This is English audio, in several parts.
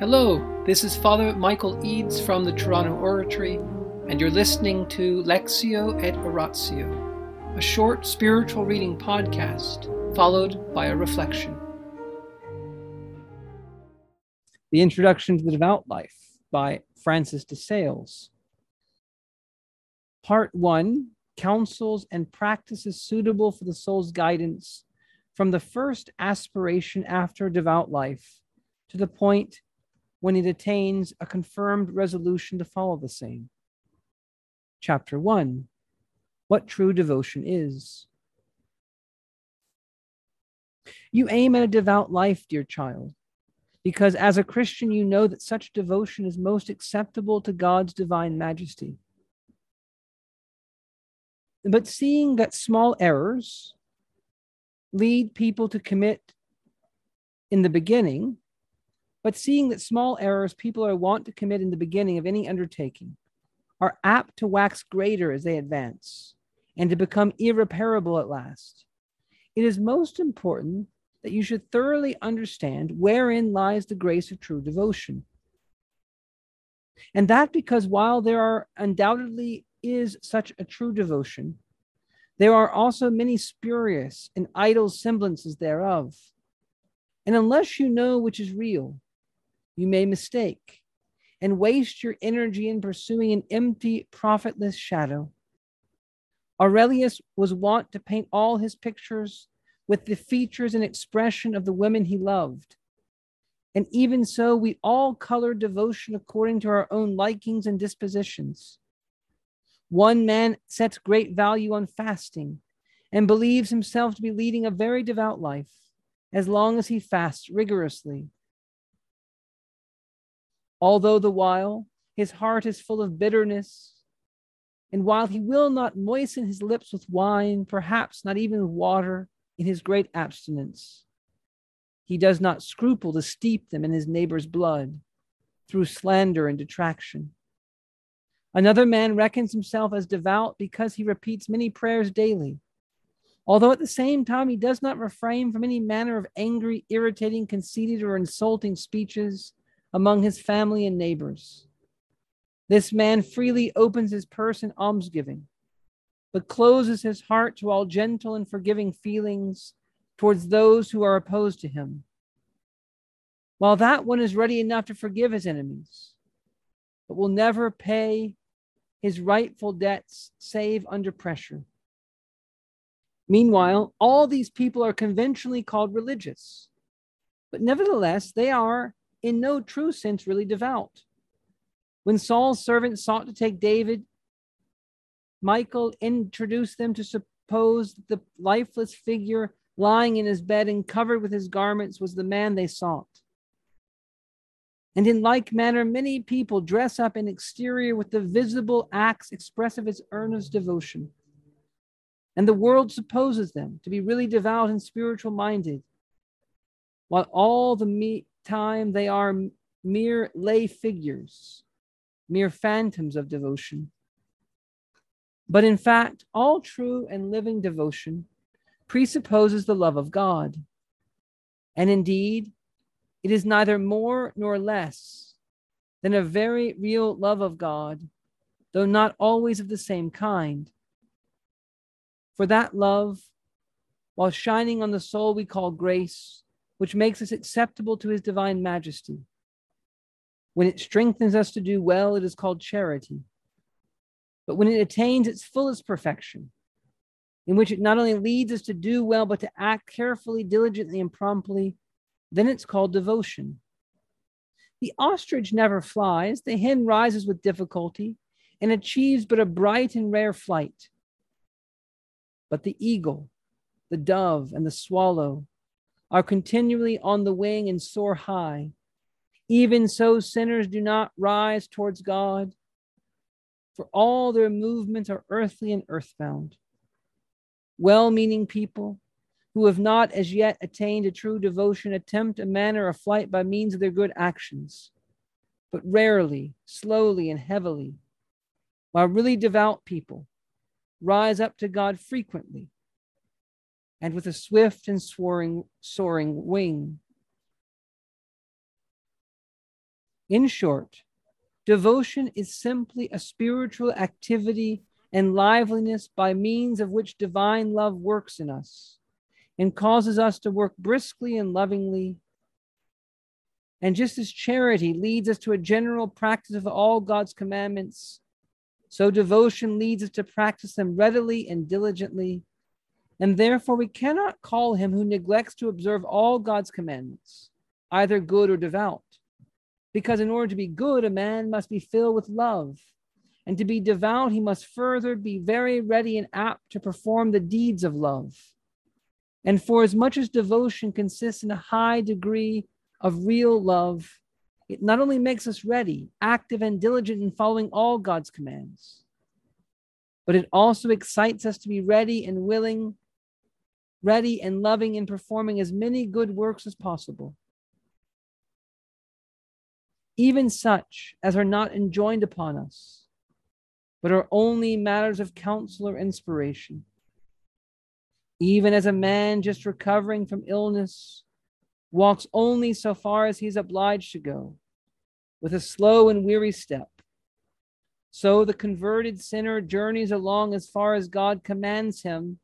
Hello, this is Father Michael Eads from the Toronto Oratory, and you're listening to Lectio et Oratio, a short spiritual reading podcast followed by a reflection. The Introduction to the Devout Life by Francis de Sales. Part 1 Counsels and Practices Suitable for the Soul's Guidance from the first aspiration after devout life to the point when it attains a confirmed resolution to follow the same. Chapter 1 What True Devotion Is. You aim at a devout life, dear child, because as a Christian, you know that such devotion is most acceptable to God's divine majesty. But seeing that small errors lead people to commit in the beginning, but seeing that small errors people are wont to commit in the beginning of any undertaking are apt to wax greater as they advance and to become irreparable at last, it is most important that you should thoroughly understand wherein lies the grace of true devotion. And that because while there are undoubtedly is such a true devotion, there are also many spurious and idle semblances thereof. And unless you know which is real, you may mistake and waste your energy in pursuing an empty, profitless shadow. Aurelius was wont to paint all his pictures with the features and expression of the women he loved. And even so, we all color devotion according to our own likings and dispositions. One man sets great value on fasting and believes himself to be leading a very devout life as long as he fasts rigorously although the while his heart is full of bitterness, and while he will not moisten his lips with wine, perhaps not even with water, in his great abstinence, he does not scruple to steep them in his neighbor's blood through slander and detraction. Another man reckons himself as devout because he repeats many prayers daily, although at the same time he does not refrain from any manner of angry, irritating, conceited, or insulting speeches among his family and neighbors. This man freely opens his purse in almsgiving, but closes his heart to all gentle and forgiving feelings towards those who are opposed to him. While that one is ready enough to forgive his enemies, but will never pay his rightful debts save under pressure. Meanwhile, all these people are conventionally called religious, but nevertheless, they are in no true sense really devout. When Saul's servants sought to take David, Michal introduced them to suppose that the lifeless figure lying in his bed and covered with his garments was the man they sought. And in like manner, many people dress up in exterior with the visible acts expressive of its earnest devotion. And the world supposes them to be really devout and spiritual minded, while all the me- time they are mere lay figures, mere phantoms of devotion. But in fact, all true and living devotion presupposes the love of God. And indeed, it is neither more nor less than a very real love of God, though not always of the same kind. For that love, while shining on the soul we call grace, which makes us acceptable to his divine majesty. When it strengthens us to do well, it is called charity. But when it attains its fullest perfection, in which it not only leads us to do well, but to act carefully, diligently, and promptly, then it's called devotion. The ostrich never flies, the hen rises with difficulty and achieves but a bright and rare flight. But the eagle, the dove, and the swallow are continually on the wing and soar high. Even so, sinners do not rise towards God, for all their movements are earthly and earthbound. Well meaning people who have not as yet attained a true devotion attempt a manner of flight by means of their good actions, but rarely, slowly, and heavily, while really devout people rise up to God frequently and with a swift and soaring, soaring wing. In short, devotion is simply a spiritual activity and liveliness by means of which divine love works in us and causes us to work briskly and lovingly. And just as charity leads us to a general practice of all God's commandments, so devotion leads us to practice them readily and diligently. And therefore, we cannot call him who neglects to observe all God's commandments, either good or devout. Because in order to be good, a man must be filled with love. And to be devout, he must further be very ready and apt to perform the deeds of love. And for as much as devotion consists in a high degree of real love, it not only makes us ready, active, and diligent in following all God's commands, but it also excites us to be ready and willing, ready and loving in performing as many good works as possible, even such as are not enjoined upon us, but are only matters of counsel or inspiration even as a man just recovering from illness walks only so far as he's obliged to go, with a slow and weary step. So the converted sinner journeys along as far as God commands him,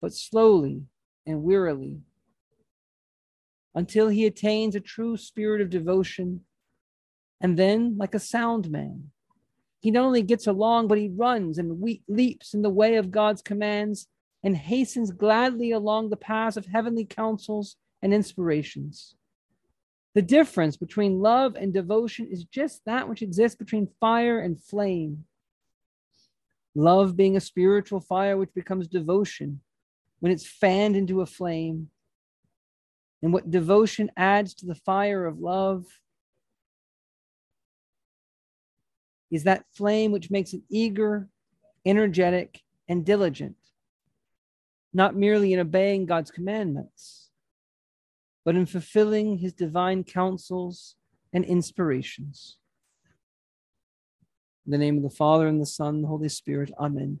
but slowly and wearily, until he attains a true spirit of devotion. And then, like a sound man, he not only gets along, but he runs and we- leaps in the way of God's commands and hastens gladly along the paths of heavenly counsels and inspirations. The difference between love and devotion is just that which exists between fire and flame. Love being a spiritual fire which becomes devotion when it's fanned into a flame. And what devotion adds to the fire of love is that flame which makes it eager, energetic, and diligent not merely in obeying God's commandments, but in fulfilling his divine counsels and inspirations. In the name of the Father, and the Son, and the Holy Spirit, Amen.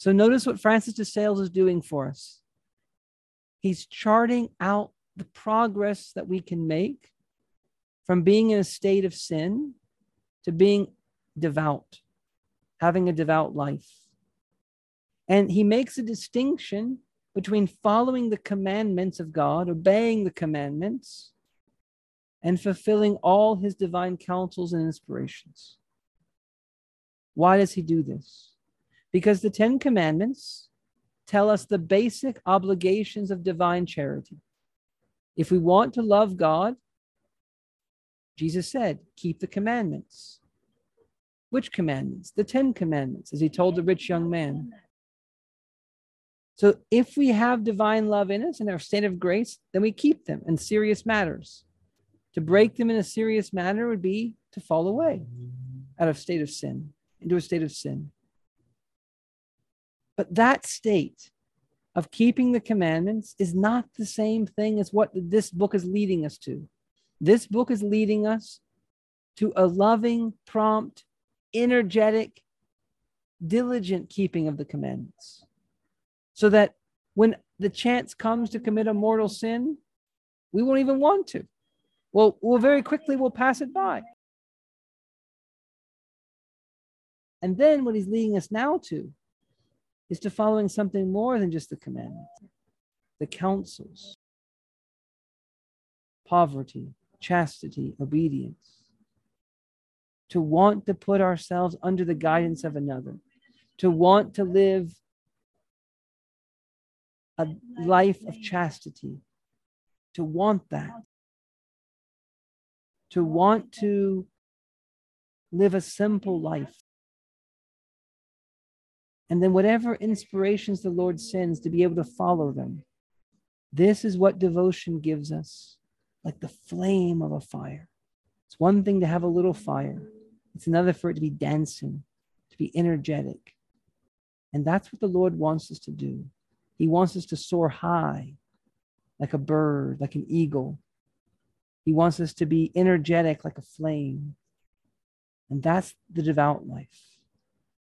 So notice what Francis de Sales is doing for us. He's charting out the progress that we can make from being in a state of sin to being devout, having a devout life. And he makes a distinction between following the commandments of God, obeying the commandments, and fulfilling all his divine counsels and inspirations. Why does he do this? Because the Ten Commandments tell us the basic obligations of divine charity. If we want to love God, Jesus said, keep the commandments. Which commandments? The Ten Commandments, as he told the rich young man. So if we have divine love in us and our state of grace, then we keep them in serious matters. To break them in a serious manner would be to fall away out of state of sin, into a state of sin. But that state of keeping the commandments is not the same thing as what this book is leading us to. This book is leading us to a loving, prompt, energetic, diligent keeping of the commandments so that when the chance comes to commit a mortal sin, we won't even want to. Well, we'll very quickly we'll pass it by. And then what he's leading us now to is to following something more than just the commandments, the counsels, poverty, chastity, obedience. To want to put ourselves under the guidance of another, to want to live a life of chastity, to want that, to want to live a simple life. And then, whatever inspirations the Lord sends, to be able to follow them. This is what devotion gives us, like the flame of a fire. It's one thing to have a little fire, It's another for it to be dancing, to be energetic. And that's what the Lord wants us to do. He wants us to soar high like a bird, like an eagle. He wants us to be energetic like a flame. And that's the devout life.